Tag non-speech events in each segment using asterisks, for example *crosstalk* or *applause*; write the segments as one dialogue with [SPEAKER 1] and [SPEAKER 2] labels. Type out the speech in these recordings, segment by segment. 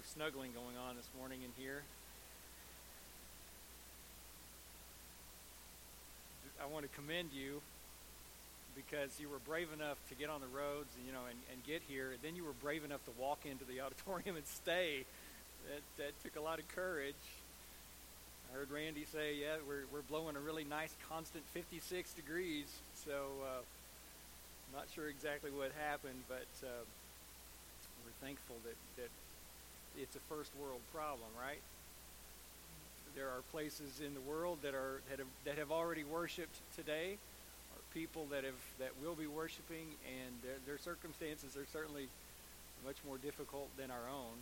[SPEAKER 1] of snuggling going on this morning in here. I want to commend you because you were brave enough to get on the roads and you know and, and get here. And then you were brave enough to walk into the *laughs* auditorium and stay. That that took a lot of courage. I heard Randy say, "Yeah, we're we're blowing a really nice constant 56 degrees." So uh, not sure exactly what happened, but uh, we're thankful that that it's a first world problem, right? There are places in the world that are that have that have already worshipped today people that have that will be worshiping, and their, their circumstances are certainly much more difficult than our own.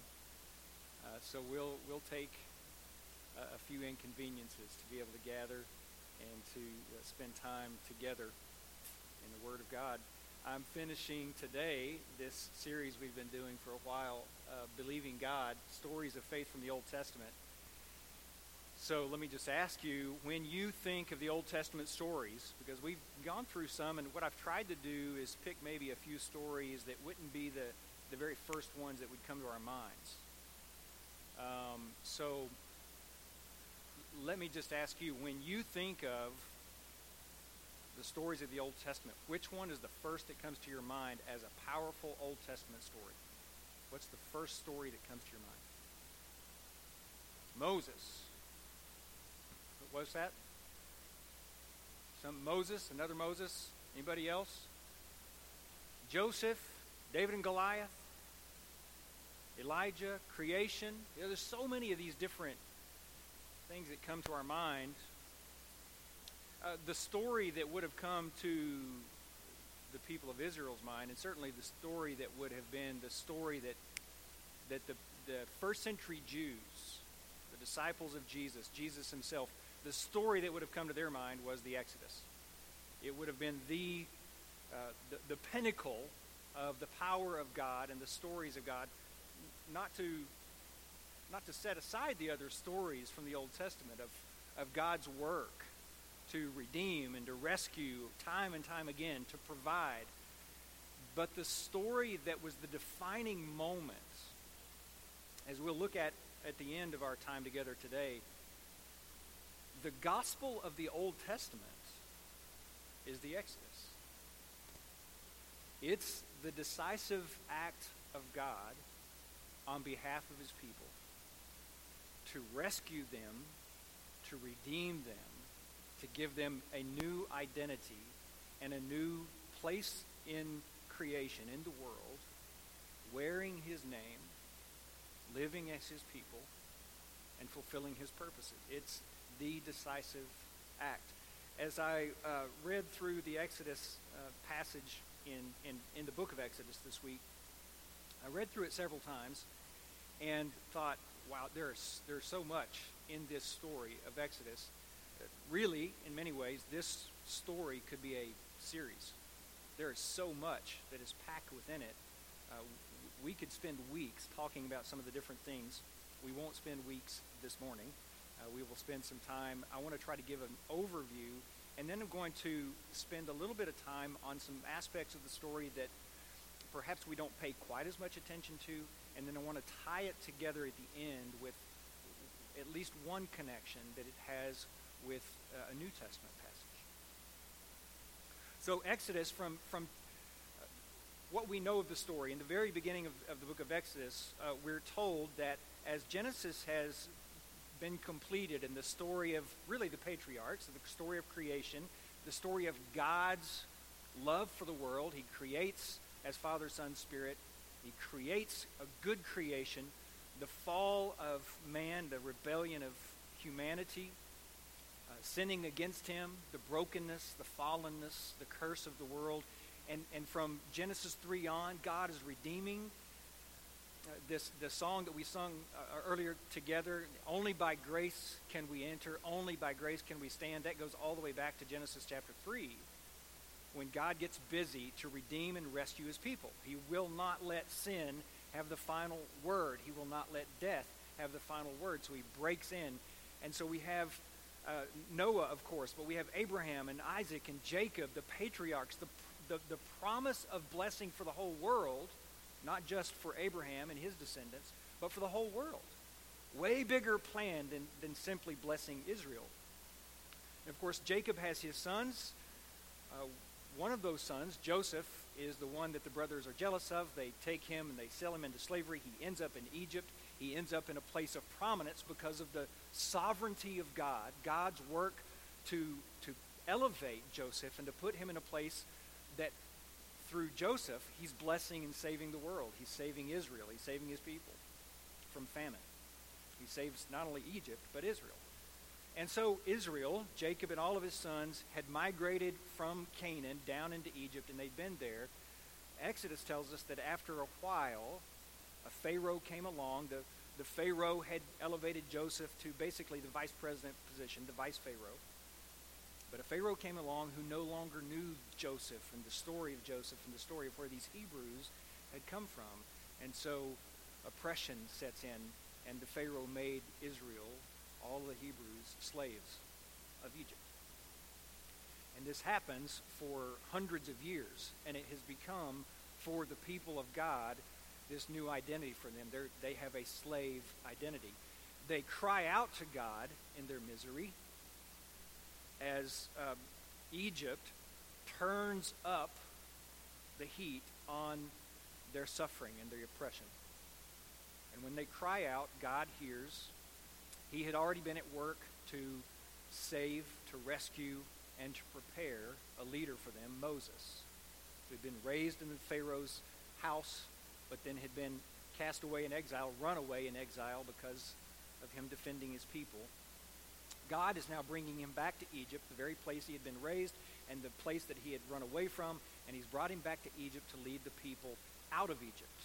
[SPEAKER 1] Uh, so we'll we'll take a, a, few inconveniences to be able to gather and to uh, spend time together in the Word of God. I'm finishing today this series we've been doing for a while, uh, Believing God, Stories of Faith from the Old Testament. So let me just ask you when you think of the Old Testament stories, because we've gone through some, and what I've tried to do is pick maybe a few stories that wouldn't be the, the very first ones that would come to our minds. Um, so let me just ask you when you think of the stories of the Old Testament, which one is the first that comes to your mind as a powerful Old Testament story? What's the first story that comes to your mind? Moses. What was that? Some Moses, another Moses. Anybody else? Joseph, David and Goliath, Elijah, creation. You know, there's so many of these different things that come to our mind. Uh, the story that would have come to the people of Israel's mind, and certainly the story that would have been the story that that the, the first century Jews, the disciples of Jesus, Jesus himself, the story that would have come to their mind was the Exodus. It would have been the, uh, the, the pinnacle of the power of God and the stories of God, not to, not to set aside the other stories from the Old Testament of, of God's work to redeem and to rescue time and time again, to provide. But the story that was the defining moment, as we'll look at at the end of our time together today, the gospel of the Old Testament is the Exodus. It's the decisive act of God on behalf of his people to rescue them, to redeem them, to give them a new identity and a new place in creation, in the world, wearing his name, living as his people, and fulfilling his purposes. It's the decisive act. As I uh, read through the Exodus uh, passage in, in, in the book of Exodus this week, I read through it several times and thought, wow, there's, there's so much in this story of Exodus. Really, in many ways, this story could be a series. There is so much that is packed within it. Uh, we could spend weeks talking about some of the different things. We won't spend weeks this morning. Uh, we will spend some time. I want to try to give an overview, and then I'm going to spend a little bit of time on some aspects of the story that perhaps we don't pay quite as much attention to, and then I want to tie it together at the end with at least one connection that it has with uh, a New Testament passage. So, Exodus, from, from uh, what we know of the story, in the very beginning of, of the book of Exodus, uh, we're told that as Genesis has been completed and the story of really the patriarchs, the story of creation, the story of God's love for the world. He creates as Father, Son, Spirit. He creates a good creation. The fall of man, the rebellion of humanity, sinning against him, the brokenness, the fallenness, the curse of the world. And, and from Genesis 3 on, God is redeeming uh, this the song that we sung uh, earlier together. Only by grace can we enter. Only by grace can we stand. That goes all the way back to genesis chapter 3 when god gets busy to redeem and rescue his people. He will not let sin have the final word. He will not let death have the final word. So he breaks in. And so we have uh, noah of course but we have abraham and isaac and jacob the patriarchs the, the, the promise of blessing for the whole world not just for Abraham and his descendants, but for the whole world. Way bigger plan than, than simply blessing Israel. And of course, Jacob has his sons. Uh, one of those sons, Joseph, is the one that the brothers are jealous of. They take him and they sell him into slavery. He ends up in Egypt. He ends up in a place of prominence because of the sovereignty of God, God's work to, to elevate Joseph and to put him in a place that through Joseph, he's blessing and saving the world. He's saving Israel. He's saving his people from famine. He saves not only Egypt, but Israel. And so Israel, Jacob and all of his sons, had migrated from Canaan down into Egypt, and they'd been there. Exodus tells us that after a while, a Pharaoh came along. The, the Pharaoh had elevated Joseph to basically the vice president position, the vice Pharaoh. But a Pharaoh came along who no longer knew Joseph and the story of Joseph and the story of where these Hebrews had come from. And so oppression sets in, and the Pharaoh made Israel, all the Hebrews, slaves of Egypt. And this happens for hundreds of years, and it has become, for the people of God, this new identity for them. They're, they have a slave identity. They cry out to God in their misery as um, Egypt turns up the heat on their suffering and their oppression. And when they cry out, God hears. He had already been at work to save, to rescue, and to prepare a leader for them, Moses, who had been raised in Pharaoh's house, but then had been cast away in exile, run away in exile because of him defending his people. God is now bringing him back to Egypt, the very place he had been raised and the place that he had run away from, and he's brought him back to Egypt to lead the people out of Egypt.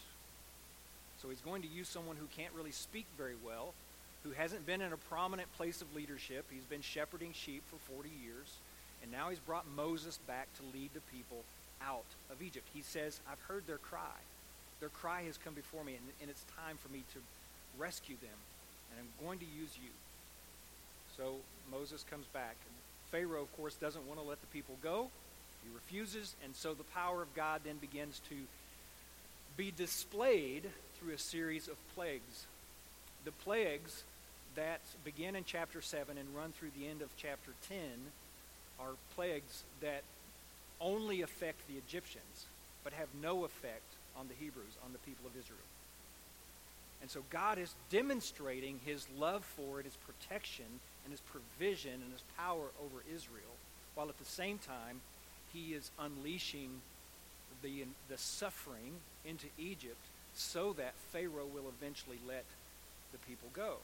[SPEAKER 1] So he's going to use someone who can't really speak very well, who hasn't been in a prominent place of leadership. He's been shepherding sheep for 40 years, and now he's brought Moses back to lead the people out of Egypt. He says, I've heard their cry. Their cry has come before me, and, and it's time for me to rescue them, and I'm going to use you. So Moses comes back. Pharaoh, of course, doesn't want to let the people go. He refuses, and so the power of God then begins to be displayed through a series of plagues. The plagues that begin in chapter 7 and run through the end of chapter 10 are plagues that only affect the Egyptians, but have no effect on the Hebrews, on the people of Israel. And so God is demonstrating his love for it, his protection, and his provision and his power over Israel, while at the same time he is unleashing the, the suffering into Egypt so that Pharaoh will eventually let the people go.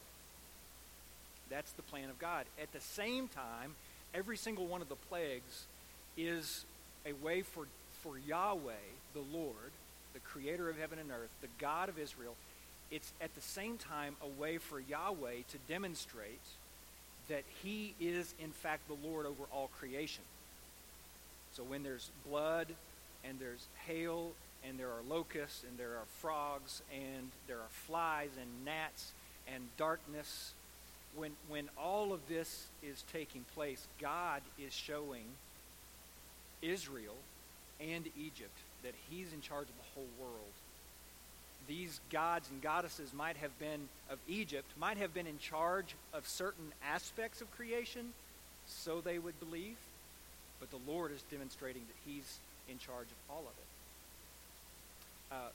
[SPEAKER 1] That's the plan of God. At the same time, every single one of the plagues is a way for, for Yahweh, the Lord, the creator of heaven and earth, the God of Israel, it's at the same time a way for Yahweh to demonstrate that he is, in fact, the Lord over all creation. So when there's blood and there's hail and there are locusts and there are frogs and there are flies and gnats and darkness, when, when all of this is taking place, God is showing Israel and Egypt that he's in charge of the whole world these gods and goddesses might have been of Egypt, might have been in charge of certain aspects of creation, so they would believe. But the Lord is demonstrating that He's in charge of all of it. Uh,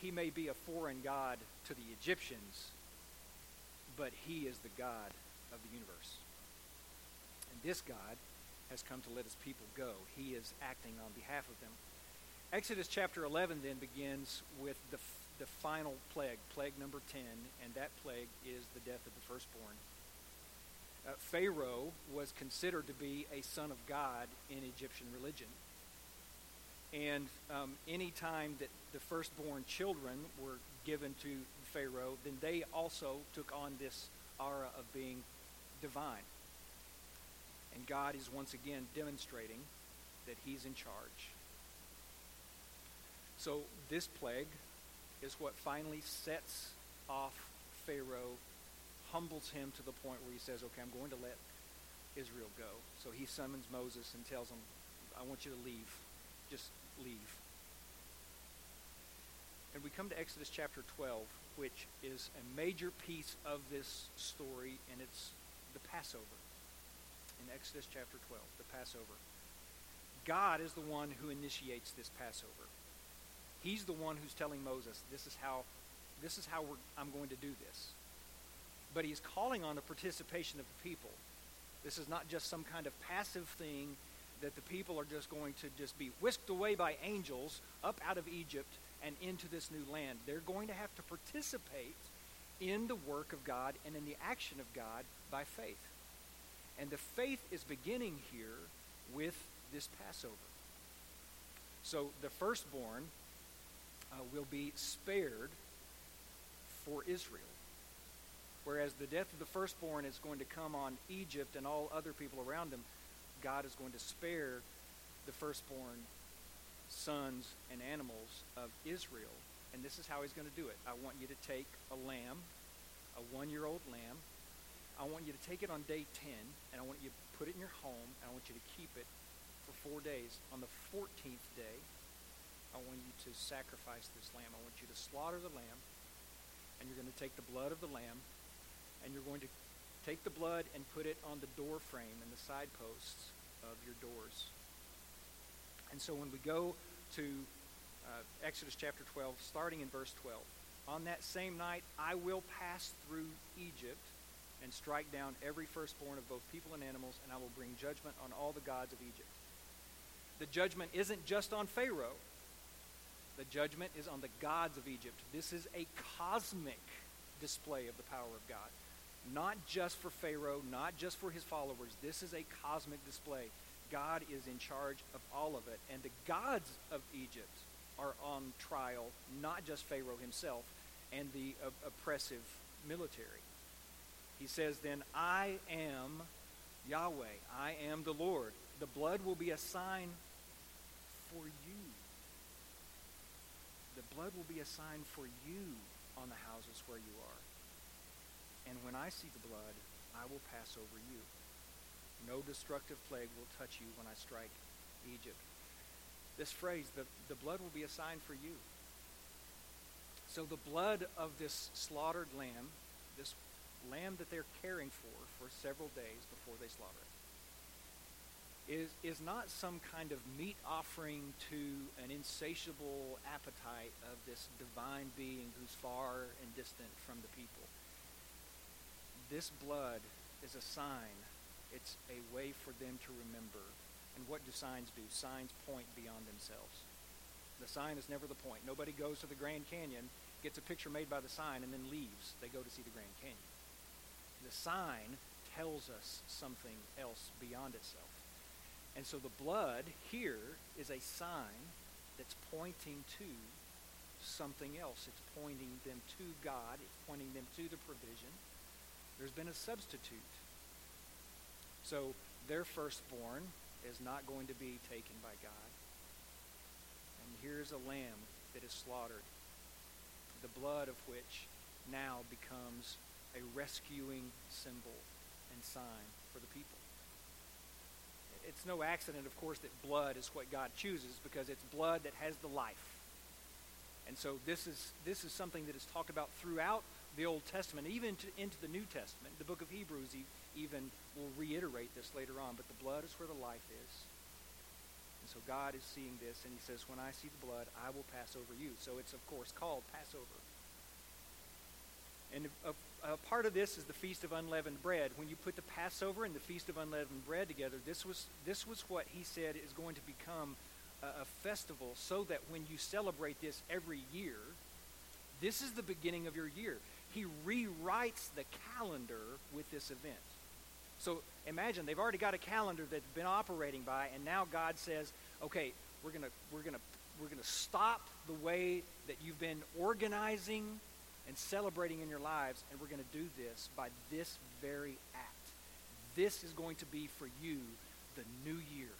[SPEAKER 1] he may be a foreign God to the Egyptians, but He is the God of the universe. And this God has come to let His people go. He is acting on behalf of them. Exodus chapter 11 then begins with the, the final plague, plague number 10, and that plague is the death of the firstborn. Uh, Pharaoh was considered to be a son of God in Egyptian religion. And um, any time that the firstborn children were given to Pharaoh, then they also took on this aura of being divine. And God is once again demonstrating that he's in charge. So this plague is what finally sets off Pharaoh, humbles him to the point where he says, okay, I'm going to let Israel go. So he summons Moses and tells him, I want you to leave. Just leave. And we come to Exodus chapter 12. Which is a major piece of this story, and it's the Passover in Exodus chapter 12, the Passover. God is the one who initiates this Passover. He's the one who's telling Moses, "This is how, this is how I'm going to do this." But he's calling on the participation of the people. This is not just some kind of passive thing that the people are just going to just be whisked away by angels up out of Egypt and into this new land. They're going to have to participate in the work of God and in the action of God by faith. And the faith is beginning here with this Passover. So the firstborn uh, will be spared for Israel. Whereas the death of the firstborn is going to come on Egypt and all other people around them, God is going to spare the firstborn sons and animals of Israel. And this is how he's going to do it. I want you to take a lamb, a one year old lamb. I want you to take it on day 10, and I want you to put it in your home, and I want you to keep it for four days. On the 14th day, I want you to sacrifice this lamb. I want you to slaughter the lamb, and you're going to take the blood of the lamb, and you're going to take the blood and put it on the door frame and the side posts of your doors. And so when we go to uh, Exodus chapter 12, starting in verse 12, on that same night I will pass through Egypt and strike down every firstborn of both people and animals, and I will bring judgment on all the gods of Egypt. The judgment isn't just on Pharaoh, the judgment is on the gods of Egypt. This is a cosmic display of the power of God. Not just for Pharaoh, not just for his followers. This is a cosmic display. God is in charge of all of it. And the gods of Egypt are on trial, not just Pharaoh himself and the uh, oppressive military. He says, Then I am Yahweh, I am the Lord. The blood will be a sign for you. The blood will be a sign for you on the houses where you are. And when I see the blood, I will pass over you. No destructive plague will touch you when I strike Egypt. This phrase, the, the blood will be a sign for you. So the blood of this slaughtered lamb, this lamb that they're caring for for several days before they slaughter it, is, is not some kind of meat offering to an insatiable appetite of this divine being who's far and distant from the people. This blood is a sign it's a way for them to remember. And what do signs do? Signs point beyond themselves. The sign is never the point. Nobody goes to the Grand Canyon, gets a picture made by the sign, and then leaves. They go to see the Grand Canyon. The sign tells us something else beyond itself. And so the blood here is a sign that's pointing to something else. It's pointing them to God. It's pointing them to the provision. There's been a substitute. So their firstborn is not going to be taken by God. And here's a lamb that is slaughtered, the blood of which now becomes a rescuing symbol and sign for the people. It's no accident, of course, that blood is what God chooses because it's blood that has the life. And so this is, this is something that is talked about throughout the Old Testament, even to, into the New Testament. The book of Hebrews even will reiterate this later on, but the blood is where the life is. And so God is seeing this, and he says, When I see the blood, I will pass over you. So it's, of course, called Passover. And a, a, part of this is the Feast of Unleavened Bread. When you put the Passover and the Feast of Unleavened Bread together, this was, this was what he said is going to become a, a festival so that when you celebrate this every year, this is the beginning of your year. He rewrites the calendar with this event. So imagine they've already got a calendar that's been operating by, and now God says, okay, we're gonna we're gonna we're gonna stop the way that you've been organizing and celebrating in your lives, and we're gonna do this by this very act. This is going to be for you the new year.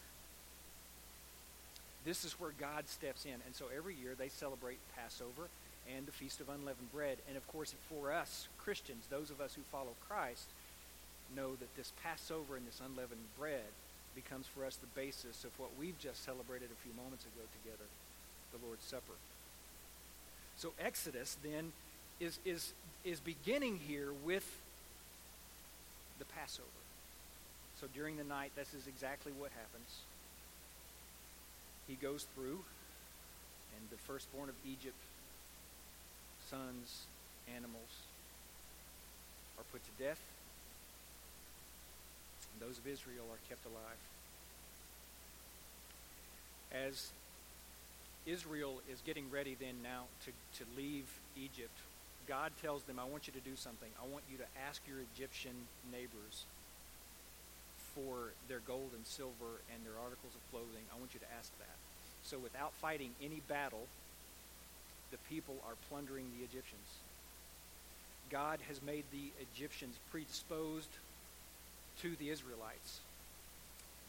[SPEAKER 1] This is where God steps in. And so every year they celebrate Passover and the Feast of Unleavened Bread. And of course, for us Christians, those of us who follow Christ, know that this Passover and this unleavened bread becomes for us the basis of what we've just celebrated a few moments ago together, the Lord's Supper. So Exodus then is, is, is beginning here with the Passover. So during the night, this is exactly what happens. He goes through, and the firstborn of Egypt, sons, animals, are put to death, and those of Israel are kept alive. As Israel is getting ready then now to, to leave Egypt, God tells them, I want you to do something. I want you to ask your Egyptian neighbors for their gold and silver and their articles of clothing. I want you to ask that. So without fighting any battle, the people are plundering the Egyptians. God has made the Egyptians predisposed to the Israelites.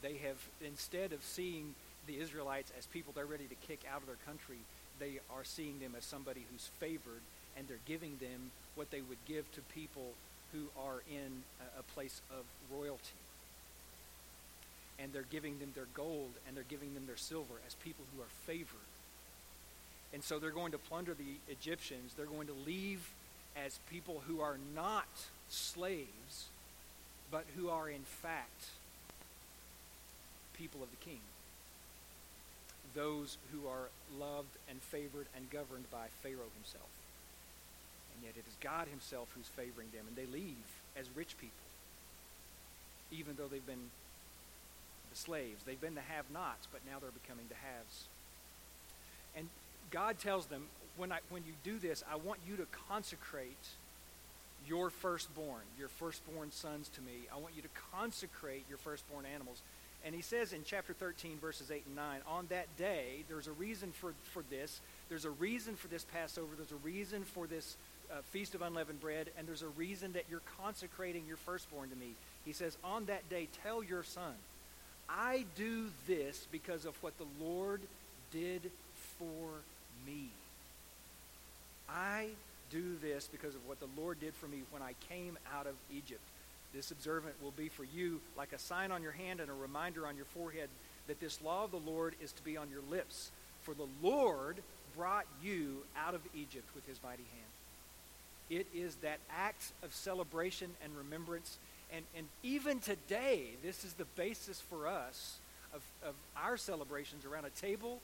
[SPEAKER 1] They have, instead of seeing the Israelites as people they're ready to kick out of their country, they are seeing them as somebody who's favored, and they're giving them what they would give to people who are in a, place of royalty. And they're giving them their gold and they're giving them their silver as people who are favored. And so they're going to plunder the Egyptians. They're going to leave as people who are not slaves, but who are in fact people of the king those who are loved and favored and governed by Pharaoh himself. And yet it is God himself who's favoring them, and they leave as rich people, even though they've been the slaves. They've been the have nots, but now they're becoming the haves. And God tells them, when, I, when you do this, I want you to consecrate your firstborn, your firstborn sons to me. I want you to consecrate your firstborn animals. And he says in chapter 13, verses 8 and 9, on that day, there's a reason for, for this. There's a reason for this Passover. There's a reason for this uh, Feast of Unleavened Bread. And there's a reason that you're consecrating your firstborn to me. He says, on that day, tell your son, I do this because of what the Lord did for me. I do this because of what the Lord did for me when I came out of Egypt. This observant will be for you like a sign on your hand and a reminder on your forehead that this law of the Lord is to be on your lips. For the Lord brought you out of Egypt with his mighty hand. It is that act of celebration and remembrance. And, and even today, this is the basis for us of, of our celebrations around a table,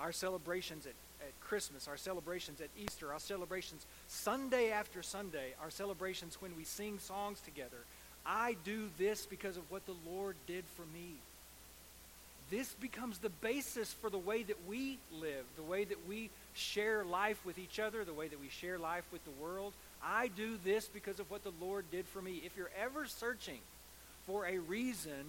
[SPEAKER 1] our celebrations at, at Christmas, our celebrations at Easter, our celebrations Sunday after Sunday, our celebrations when we sing songs together, I do this because of what the Lord did for me. This becomes the basis for the way that we live, the way that we share life with each other, the way that we share life with the world. I do this because of what the Lord did for me. If you're ever searching for a reason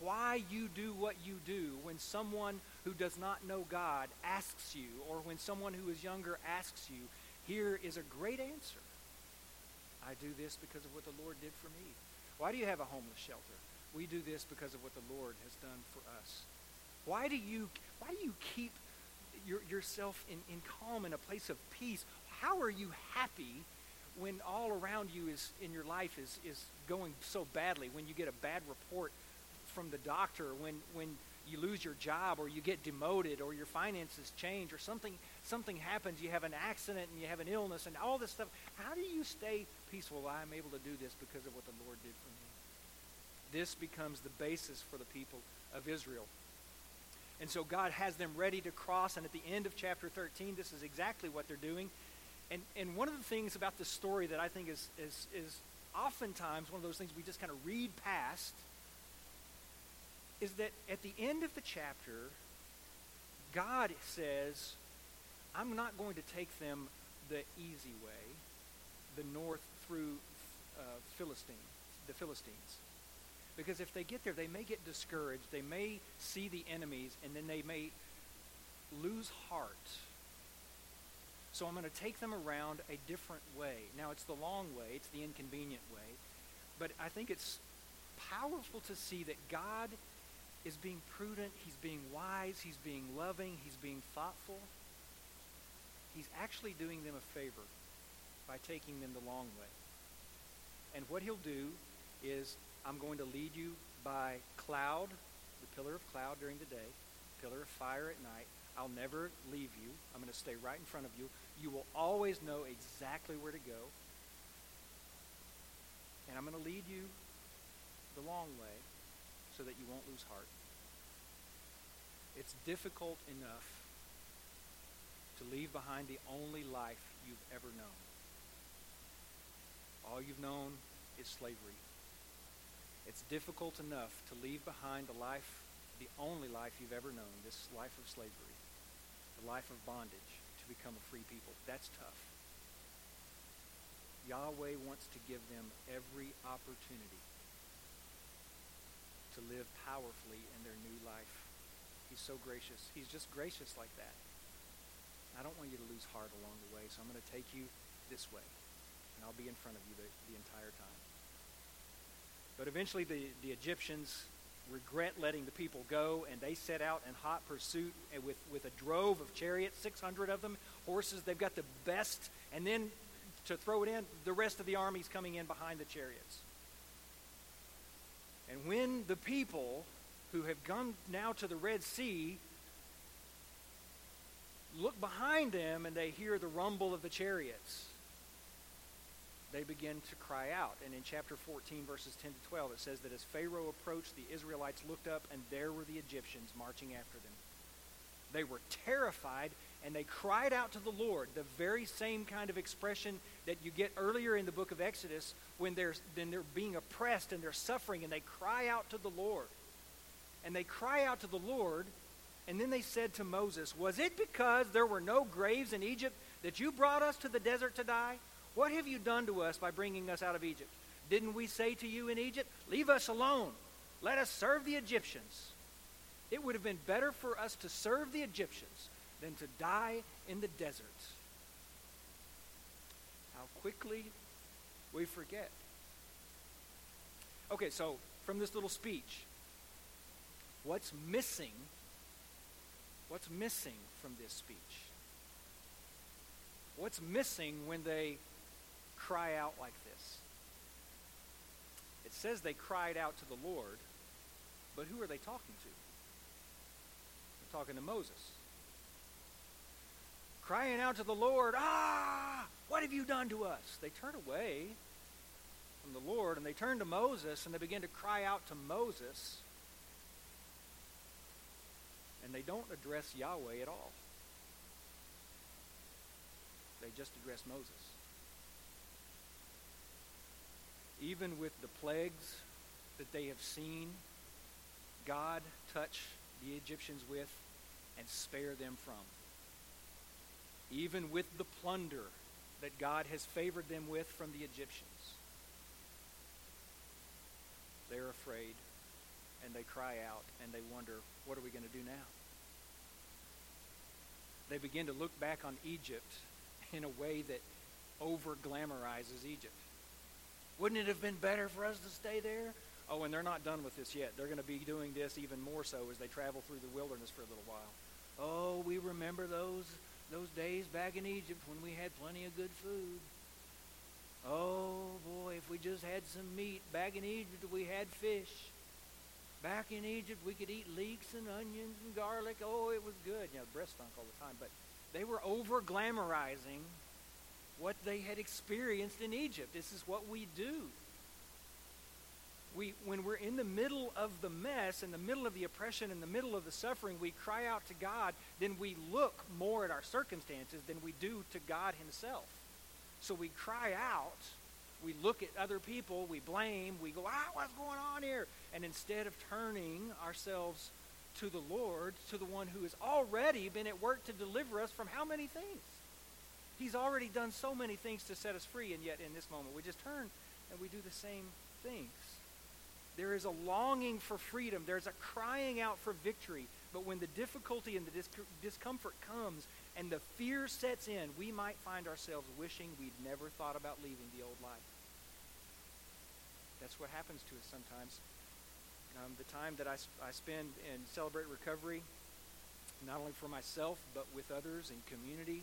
[SPEAKER 1] why you do what you do when someone who does not know God asks you, or when someone who is younger asks you, here is a great answer. I do this because of what the Lord did for me. Why do you have a homeless shelter? We do this because of what the Lord has done for us. Why do you, why do you keep your, yourself in, in calm, in a place of peace? How are you happy when all around you is in your life is, is going so badly, when you get a bad report from the doctor, when, when you lose your job or you get demoted or your finances change or something something happens you have an accident and you have an illness and all this stuff how do you stay peaceful? I'm able to do this because of what the lord did for me. This becomes the basis for the people of israel. And so god has them ready to cross and at the end of chapter 13 this is exactly what they're doing. And, and one of the things about this story that i think is, is, is oftentimes one of those things we just kind of read past is that at the end of the chapter, God says, I'm not going to take them the easy way, the north through uh, Philistine, the Philistines. Because if they get there, they may get discouraged. They may see the enemies, and then they may lose heart. So I'm going to take them around a different way. Now, it's the long way, it's the inconvenient way. But I think it's powerful to see that God is being prudent, he's being wise, he's being loving, he's being thoughtful. He's actually doing them a favor by taking them the long way. And what he'll do is, I'm going to lead you by cloud, the pillar of cloud during the day, pillar of fire at night. I'll never leave you. I'm going to stay right in front of you. You will always know exactly where to go. And I'm going to lead you the long way so that you won't lose heart. It's difficult enough to leave behind the only life you've ever known. All you've known is slavery. It's difficult enough to leave behind the life, the only life you've ever known, this life of slavery, the life of bondage, to become a free people. That's tough. Yahweh wants to give them every opportunity to live powerfully in their new life. He's so gracious. He's just gracious like that. I don't want you to lose heart along the way, so I'm going to take you this way, and I'll be in front of you the, the entire time. But eventually, the, the Egyptians regret letting the people go, and they set out in hot pursuit eh, with, with a drove of chariots, 600 of them, horses. They've got the best, and then to throw it in, the rest of the army's coming in behind the chariots. And when the people who have gone now to the Red Sea look behind them and they hear the rumble of the chariots, they begin to cry out. And in chapter 14, verses 10 to 12, it says that as Pharaoh approached, the Israelites looked up, and there were the Egyptians marching after them. They were terrified and they cried out to the Lord, the very same kind of expression that you get earlier in the book of Exodus when they're, then they're being oppressed and they're suffering, and they cry out to the Lord. And they cry out to the Lord, and then they said to Moses, Was it because there were no graves in Egypt that you brought us to the desert to die? What have you done to us by bringing us out of Egypt? Didn't we say to you in Egypt, Leave us alone, let us serve the Egyptians? It would have been better for us to serve the Egyptians than to die in the desert. Quickly we forget. Okay, so from this little speech, what's missing? What's missing from this speech? What's missing when they cry out like this? It says they cried out to the Lord, but who are they talking to? They're talking to Moses crying out to the Lord, Ah, what have you done to us? They turn away from the Lord and they turn to Moses and they begin to cry out to Moses. And they don't address Yahweh at all. They just address Moses. Even with the plagues that they have seen God touch the Egyptians with and spare them from even with the plunder that God has favored them with from the Egyptians. They're afraid and they cry out and they wonder, what are we going to do now? They begin to look back on Egypt in a way that over glamorizes Egypt. Wouldn't it have been better for us to stay there? Oh, and they're not done with this yet. They're going to be doing this even more so as they travel through the wilderness for a little while. Oh, we remember those those days back in Egypt when we had plenty of good food. Oh boy, if we just had some meat. Back in Egypt we had fish. Back in Egypt we could eat leeks and onions and garlic. Oh, it was good. You know, breast stunk all the time, but they were over glamorizing what they had experienced in Egypt. This is what we do we, when we're in the middle of the mess, in the middle of the oppression, in the middle of the suffering, we cry out to God, then we look more at our circumstances than we do to God Himself. So we cry out, we look at other people, we blame, we go, ah, what's going on here? And instead of turning ourselves to the Lord, to the one who has already been at work to deliver us from how many things? He's already done so many things to set us free, and yet in this moment we just turn and we do the same things. There is a longing for freedom. There's a crying out for victory. But when the difficulty and the dis- discomfort comes and the fear sets in, we might find ourselves wishing we'd never thought about leaving the old life. That's what happens to us sometimes. Um, the time that I, I spend in Celebrate Recovery, not only for myself, but with others in community,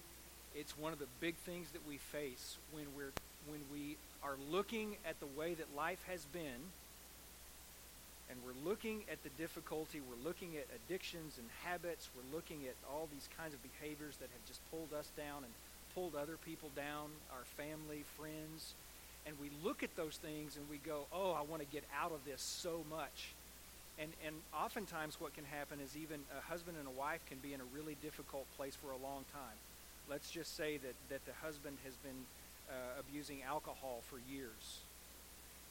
[SPEAKER 1] it's one of the big things that we face when, we're, when we are looking at the way that life has been and we're looking at the difficulty, we're looking at addictions and habits, we're looking at all these kinds of behaviors that have just pulled us down and pulled other people down, our family, friends, and we look at those things and we go, oh, I want to get out of this so much. And, and oftentimes what can happen is even a husband and a wife can be in a really difficult place for a long time. Let's just say that, that the husband has been uh, abusing alcohol for years.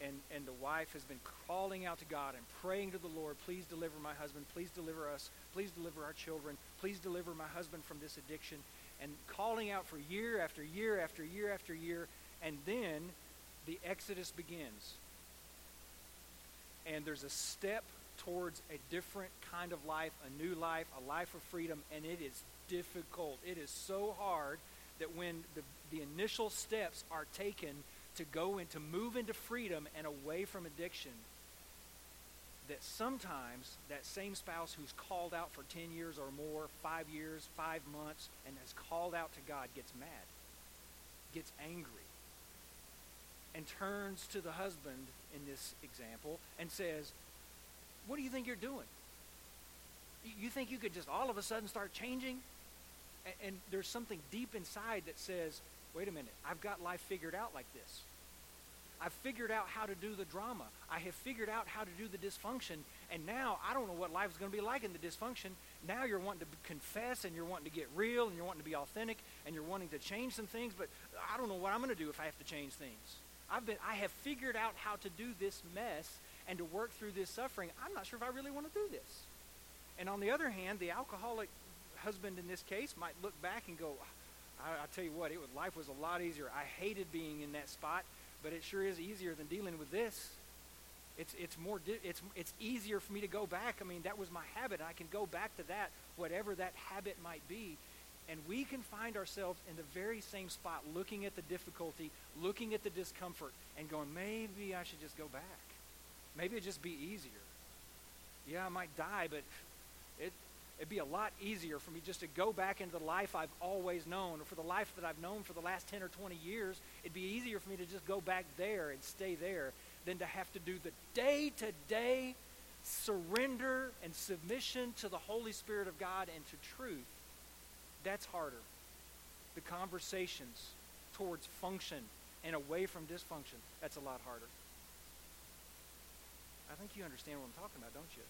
[SPEAKER 1] And, and the wife has been calling out to God and praying to the Lord, please deliver my husband, please deliver us, please deliver our children, please deliver my husband from this addiction, and calling out for year after year after year after year. And then the Exodus begins. And there's a step towards a different kind of life, a new life, a life of freedom, and it is difficult. It is so hard that when the, the initial steps are taken to go and to move into freedom and away from addiction, that sometimes that same spouse who's called out for 10 years or more, five years, five months, and has called out to God gets mad, gets angry, and turns to the husband in this example and says, What do you think you're doing? You think you could just all of a sudden start changing? And, and there's something deep inside that says, Wait a minute, I've got life figured out like this. I've figured out how to do the drama. I have figured out how to do the dysfunction. And now I don't know what life is going to be like in the dysfunction. Now you're wanting to confess and you're wanting to get real and you're wanting to be authentic and you're wanting to change some things, but I don't know what I'm going to do if I have to change things. I've been, I have figured out how to do this mess and to work through this suffering. I'm not sure if I really want to do this. And on the other hand, the alcoholic husband in this case might look back and go, I, I tell you what, it was, life was a lot easier. I hated being in that spot, but it sure is easier than dealing with this. It's, it's more di- it's, it's easier for me to go back. I mean, that was my habit. I can go back to that, whatever that habit might be. And we can find ourselves in the very same spot, looking at the difficulty, looking at the discomfort, and going, maybe I should just go back. Maybe it'd just be easier. Yeah, I might die, but it, it'd be a lot easier for me just to go back into the life I've always known, or for the life that I've known for the last 10 or 20 years. It'd be easier for me to just go back there and stay there than to have to do the day to day surrender and submission to the Holy Spirit of God and to truth that's harder. The conversations towards function and away from dysfunction, that's a lot harder. I think you understand what I'm talking about, don't you?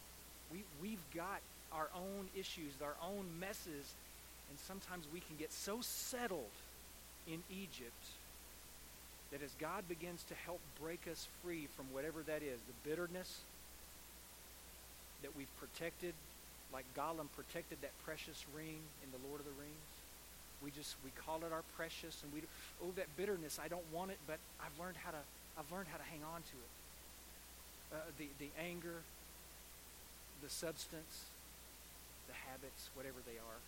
[SPEAKER 1] We, we've got our own issues, our own messes, and sometimes we can get so settled in Egypt that as God begins to help break us free from whatever that is, the bitterness that we've protected like Gollum protected that precious ring in the Lord of the Rings. We just we call it our precious, and we oh that bitterness. I don't want it, but I've learned how to I've learned how to hang on to it. Uh, the the anger, the substance, the habits, whatever they are,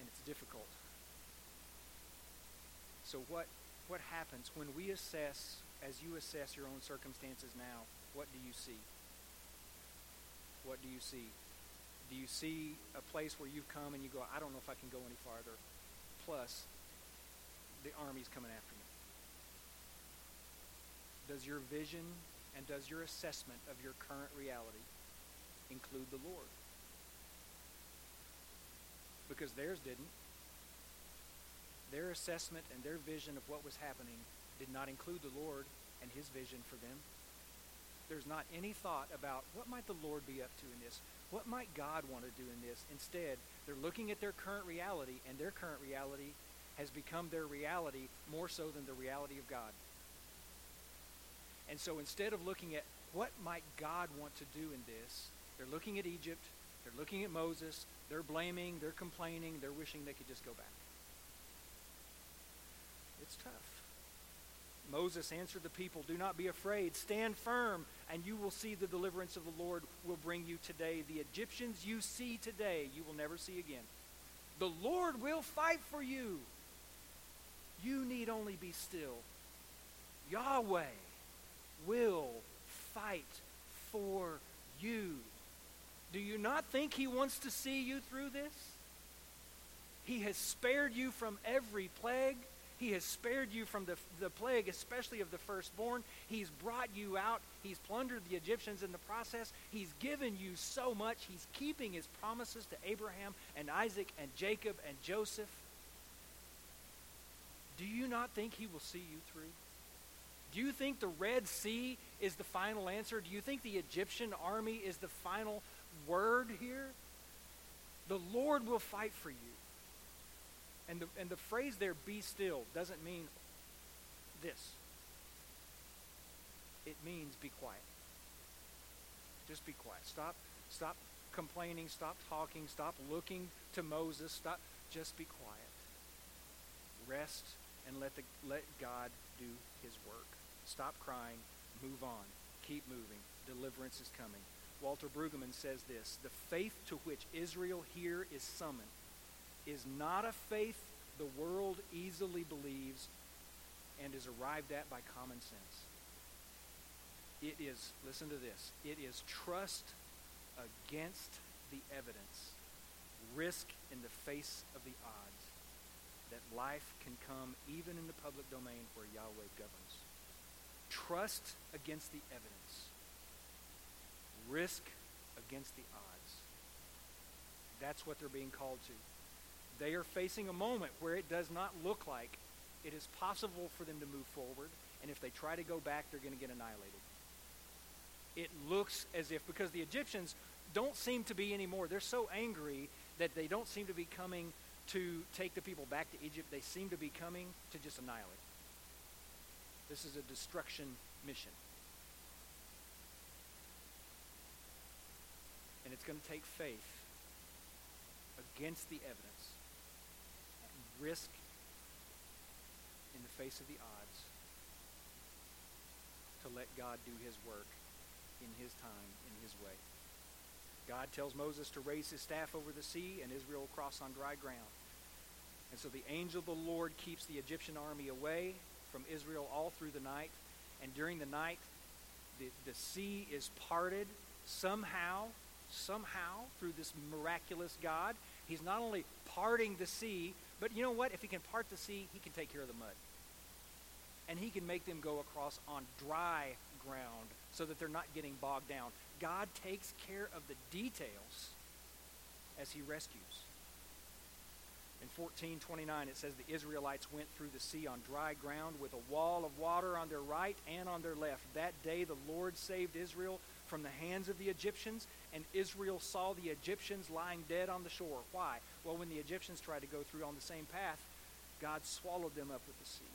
[SPEAKER 1] and it's difficult. So what what happens when we assess, as you assess your own circumstances now? What do you see? what do you see? Do you see a place where you've come and you go, I don't know if I can go any farther? Plus, the army's coming after me. Does your vision and does your assessment of your current reality include the Lord? Because theirs didn't. Their assessment and their vision of what was happening did not include the Lord and his vision for them there's not any thought about what might the Lord be up to in this? What might God want to do in this? Instead, they're looking at their current reality, and their current reality has become their reality more so than the reality of God. And so instead of looking at what might God want to do in this, they're looking at Egypt, they're looking at Moses, they're blaming, they're complaining, they're wishing they could just go back. It's tough. Moses answered the people, Do not be afraid. Stand firm, and you will see the deliverance of the Lord will bring you today. The Egyptians you see today, you will never see again. The Lord will fight for you. You need only be still. Yahweh will fight for you. Do you not think he wants to see you through this? He has spared you from every plague. He has spared you from the, the plague, especially of the firstborn. He's brought you out. He's plundered the Egyptians in the process. He's given you so much. He's keeping his promises to Abraham and Isaac and Jacob and Joseph. Do you not think he will see you through? Do you think the Red Sea is the final answer? Do you think the Egyptian army is the final word here? The Lord will fight for you. And the, and the phrase there, be still, doesn't mean this. It means be quiet. Just be quiet. Stop, stop complaining, stop talking, stop looking to Moses, stop. Just be quiet. Rest and let, the, let God do his work. Stop crying, move on, keep moving. Deliverance is coming. Walter Brueggemann says this The faith to which Israel here is summoned is not a faith the world easily believes and is arrived at by common sense. It is, listen to this, it is trust against the evidence, risk in the face of the odds, that life can come even in the public domain where Yahweh governs. Trust against the evidence, risk against the odds. That's what they're being called to. They are facing a moment where it does not look like it is possible for them to move forward, and if they try to go back, they're going to get annihilated. It looks as if, because the Egyptians don't seem to be anymore, they're so angry that they don't seem to be coming to take the people back to Egypt. They seem to be coming to just annihilate. This is a destruction mission. And it's going to take faith against the evidence and risk in the face of the odds to let God do his work in his time, in his way. God tells Moses to raise his staff over the sea, and Israel will cross on dry ground. And so the angel of the Lord keeps the Egyptian army away from Israel all through the night. And during the night, the, the sea is parted somehow, somehow, through this miraculous God. He's not only parting the sea, but you know what? If he can part the sea, he can take care of the mud. And he can make them go across on dry ground so that they're not getting bogged down. God takes care of the details as he rescues. In 1429, it says the Israelites went through the sea on dry ground with a wall of water on their right and on their left. That day, the Lord saved Israel from the hands of the Egyptians, and Israel saw the Egyptians lying dead on the shore. Why? Well, when the Egyptians tried to go through on the same path, God swallowed them up with the sea.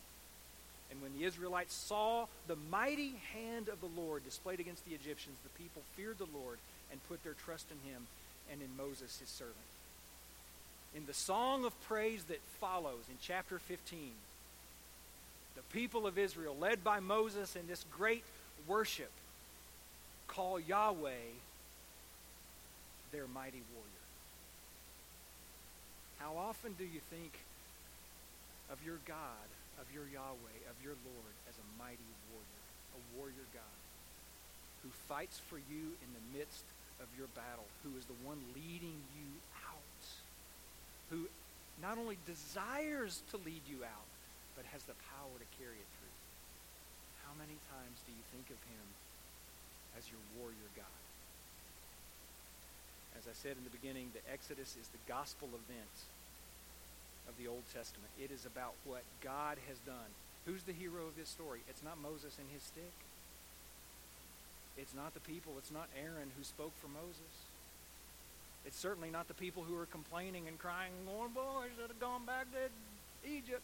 [SPEAKER 1] And when the Israelites saw the mighty hand of the Lord displayed against the Egyptians, the people feared the Lord and put their trust in him and in Moses, his servant. In the song of praise that follows in chapter 15, the people of Israel, led by Moses in this great worship, call Yahweh their mighty warrior. How often do you think of your God, of your Yahweh, of your Lord as a mighty warrior, a warrior God who fights for you in the midst of your battle, who is the one leading you who not only desires to lead you out, but has the power to carry it through? How many times do you think of him as your warrior God. As I said in the beginning, the Exodus is the gospel event of the Old Testament. It is about what God has done. Who's the hero of this story? It's not Moses and his stick. It's not the people. It's not Aaron who spoke for Moses. It's certainly not the people who are complaining and crying, going, boy, I should have gone back to Egypt.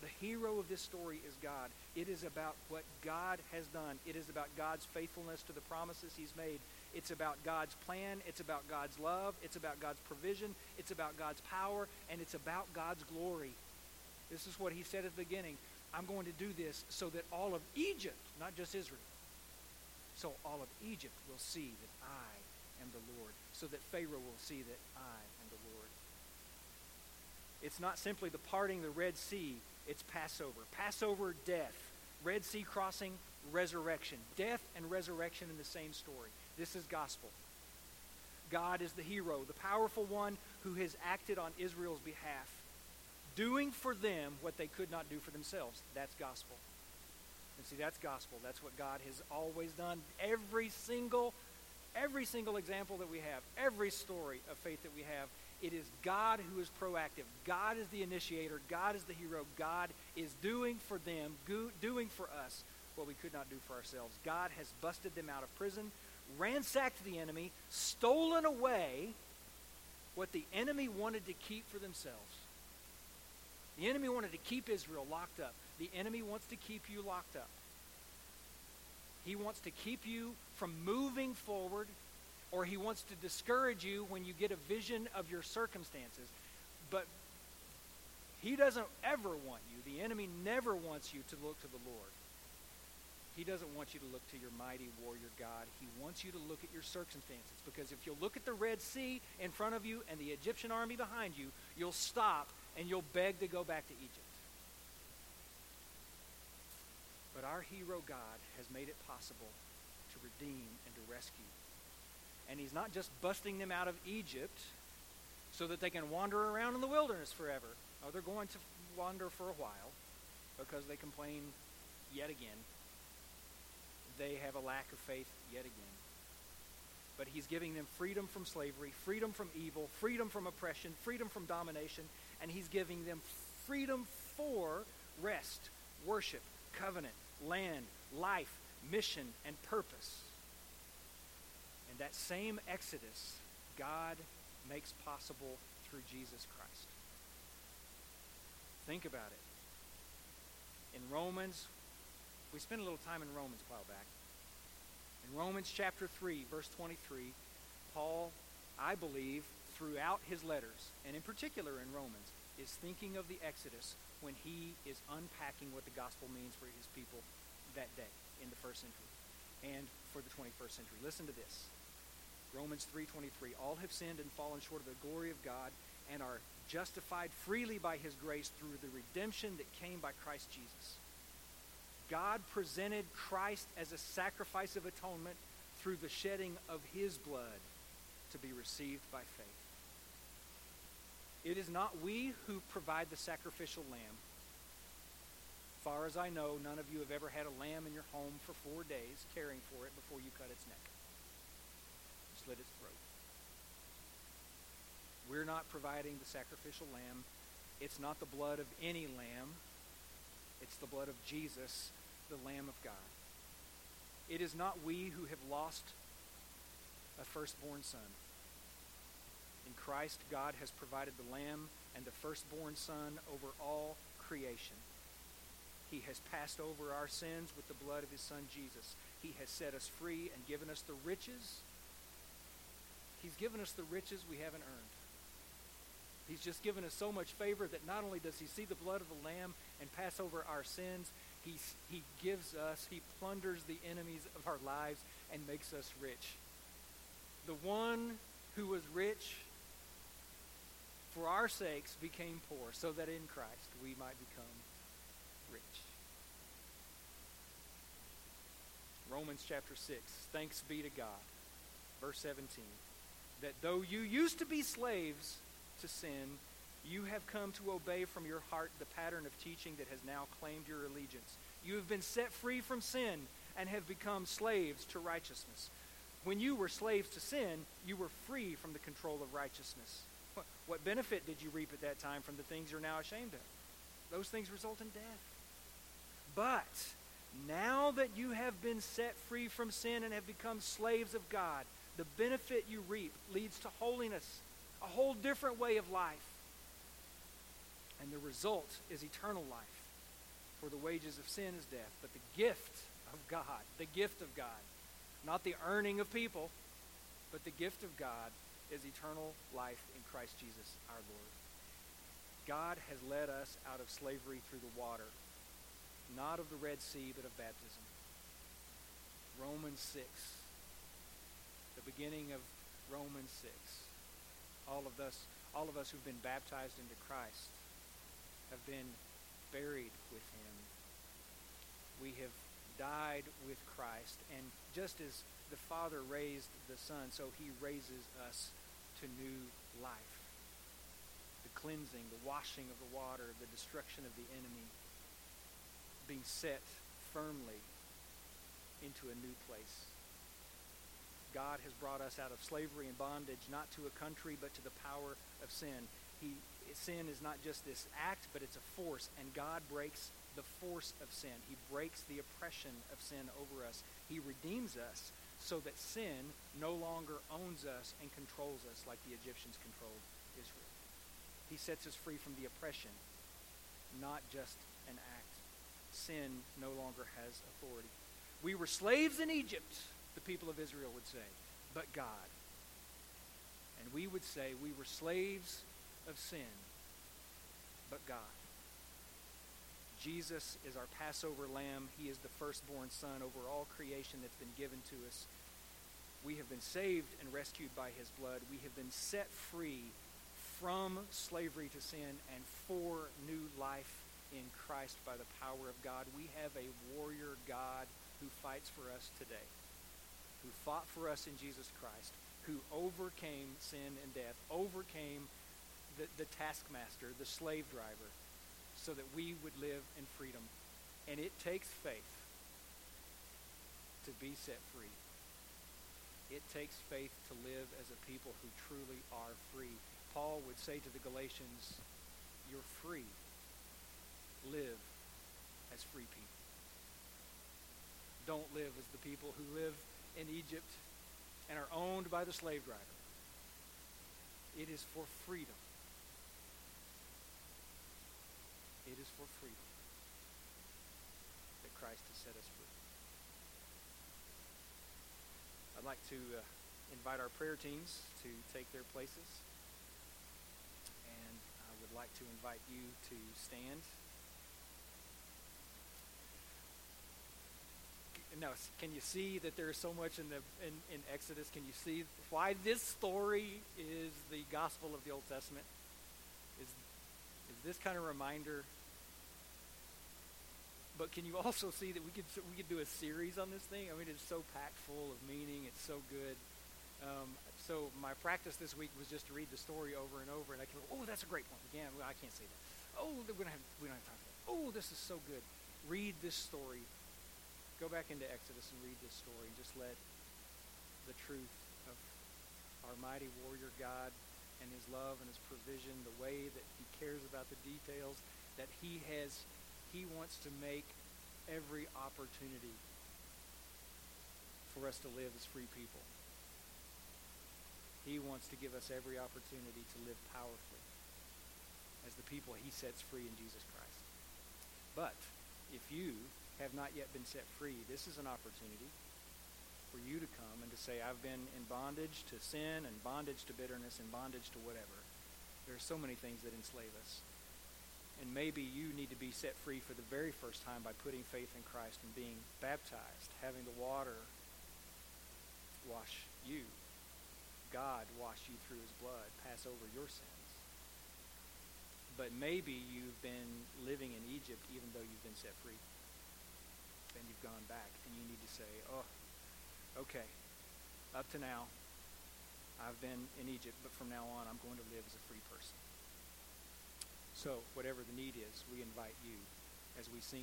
[SPEAKER 1] The hero of this story is God. It is about what God has done. It is about God's faithfulness to the promises he's made. It's about God's plan. It's about God's love. It's about God's provision. It's about God's power. And it's about God's glory. This is what he said at the beginning. I'm going to do this so that all of Egypt, not just Israel, so all of Egypt will see that I am the Lord. So that Pharaoh will see that I am the Lord. It's not simply the parting the Red Sea it's Passover. Passover, death. Red Sea crossing, resurrection. Death and resurrection in the same story. This is gospel. God is the hero, the powerful one who has acted on Israel's behalf. doing for them what they could not do for themselves. That's gospel. And see, that's gospel. That's what God has always done. Every single, every single example that we have, every story of faith that we have, it is God who is proactive. God is the initiator. God is the hero. God is doing for them, doing for us what we could not do for ourselves. God has busted them out of prison, ransacked the enemy, stolen away what the enemy wanted to keep for themselves. The enemy wanted to keep Israel locked up. The enemy wants to keep you locked up. He wants to keep you from moving forward, or he wants to discourage you when you get a vision of your circumstances. But he doesn't ever want you, the enemy never wants you to look to the Lord. He doesn't want you to look to your mighty warrior God. He wants you to look at your circumstances. Because if you'll look at the Red Sea in front of you and the Egyptian army behind you, you'll stop and you'll beg to go back to Egypt. But our hero God has made it possible to redeem and to rescue. And he's not just busting them out of Egypt so that they can wander around in the wilderness forever. Oh, they're going to wander for a while because they complain yet again they have a lack of faith yet again. But he's giving them freedom from slavery, freedom from evil, freedom from oppression, freedom from domination, and he's giving them freedom for rest, worship, covenant, land, life, mission, and purpose. And that same exodus, God makes possible through Jesus Christ. Think about it. In Romans we spent a little time in Romans a while back. In Romans chapter 3, verse 23, Paul, I believe, throughout his letters, and in particular in Romans, is thinking of the Exodus when he is unpacking what the gospel means for his people that day in the first century and for the 21st century. Listen to this. Romans 3:23 All have sinned and fallen short of the glory of God and are justified freely by his grace through the redemption that came by Christ Jesus. God presented Christ as a sacrifice of atonement through the shedding of his blood to be received by faith. It is not we who provide the sacrificial lamb. Far as I know, none of you have ever had a lamb in your home for four days caring for it before you cut its neck, slit its throat. We're not providing the sacrificial lamb. It's not the blood of any lamb. It's the blood of Jesus, the Lamb of God. It is not we who have lost a firstborn son. In Christ, God has provided the Lamb and the firstborn Son over all creation. He has passed over our sins with the blood of his Son Jesus. He has set us free and given us the riches. He's given us the riches we haven't earned. He's just given us so much favor that not only does he see the blood of the Lamb and pass over our sins, he, he gives us, he plunders the enemies of our lives and makes us rich. The one who was rich for our sakes became poor, so that in Christ we might become rich. Romans chapter 6. Thanks be to God. Verse 17. That though you used to be slaves to sin, you have come to obey from your heart the pattern of teaching that has now claimed your allegiance. You have been set free from sin and have become slaves to righteousness. When you were slaves to sin, you were free from the control of righteousness. What benefit did you reap at that time from the things you're now ashamed of? Those things result in death. But now that you have been set free from sin and have become slaves of God, the benefit you reap leads to holiness, a whole different way of life. And the result is eternal life. For the wages of sin is death, but the gift of God, the gift of God, not the earning of people, but the gift of God is eternal life in Christ Jesus our Lord. God has led us out of slavery through the water, not of the Red Sea, but of baptism. Romans 6, the beginning of Romans 6. All of us, all of us who've been baptized into Christ have been buried with him. We have died with Christ. And just as the Father raised the Son, so he raises us to new life. The cleansing, the washing of the water, the destruction of the enemy, being set firmly into a new place. God has brought us out of slavery and bondage, not to a country, but to the power of sin. He, sin is not just this act, but it's a force, and God breaks the force of sin. He breaks the oppression of sin over us. He redeems us so that sin no longer owns us and controls us like the Egyptians controlled Israel. He sets us free from the oppression, not just an act. Sin no longer has authority. We were slaves in Egypt, the people of Israel would say, but God. And we would say we were slaves of sin, but God. Jesus is our Passover lamb. He is the firstborn son over all creation that's been given to us. We have been saved and rescued by his blood. We have been set free from slavery to sin and for new life in Christ by the power of God. We have a warrior God who fights for us today, who fought for us in Jesus Christ, who overcame sin and death, overcame the, the taskmaster, the slave driver, so that we would live in freedom. And it takes faith to be set free. It takes faith to live as a people who truly are free. Paul would say to the Galatians, You're free. Live as free people. Don't live as the people who live in Egypt and are owned by the slave driver. It is for freedom It is for freedom that Christ has set us free. I'd like to uh, invite our prayer teams to take their places. And I would like to invite you to stand. Now, can you see that there is so much in the in, in Exodus? Can you see why this story is the gospel of the Old Testament? Is is this kind of reminder but can you *laughs* also see that we could we could do a series on this thing? I mean, it's so packed full of meaning. It's so good. Um, so my practice this week was just to read the story over and over, and I can oh, that's a great point. Again, I can't say that. Oh, we don't have we don't have time for that. Oh, this is so good. Read this story. Go back into Exodus and read this story, and just let the truth of our mighty warrior God and His love and His provision, the way that He cares about the details, that He has he wants to make every opportunity for us to live as free people. He wants to give us every opportunity to live powerfully as the people he sets free in Jesus Christ. But if you have not yet been set free, this is an opportunity for you to come and to say, I've been in bondage to sin and bondage to bitterness and bondage to whatever. There are so many things that enslave us. And maybe you need to be set free for the very first time by putting faith in Christ and being baptized, having the water wash you. God wash you through his blood, pass over your sins. But maybe you've been living in Egypt even though you've been set free. Then you've gone back and you need to say, oh, okay, up to now, I've been in Egypt, but from now on, I'm going to live as a free person. So, whatever the need is, we invite you as we sing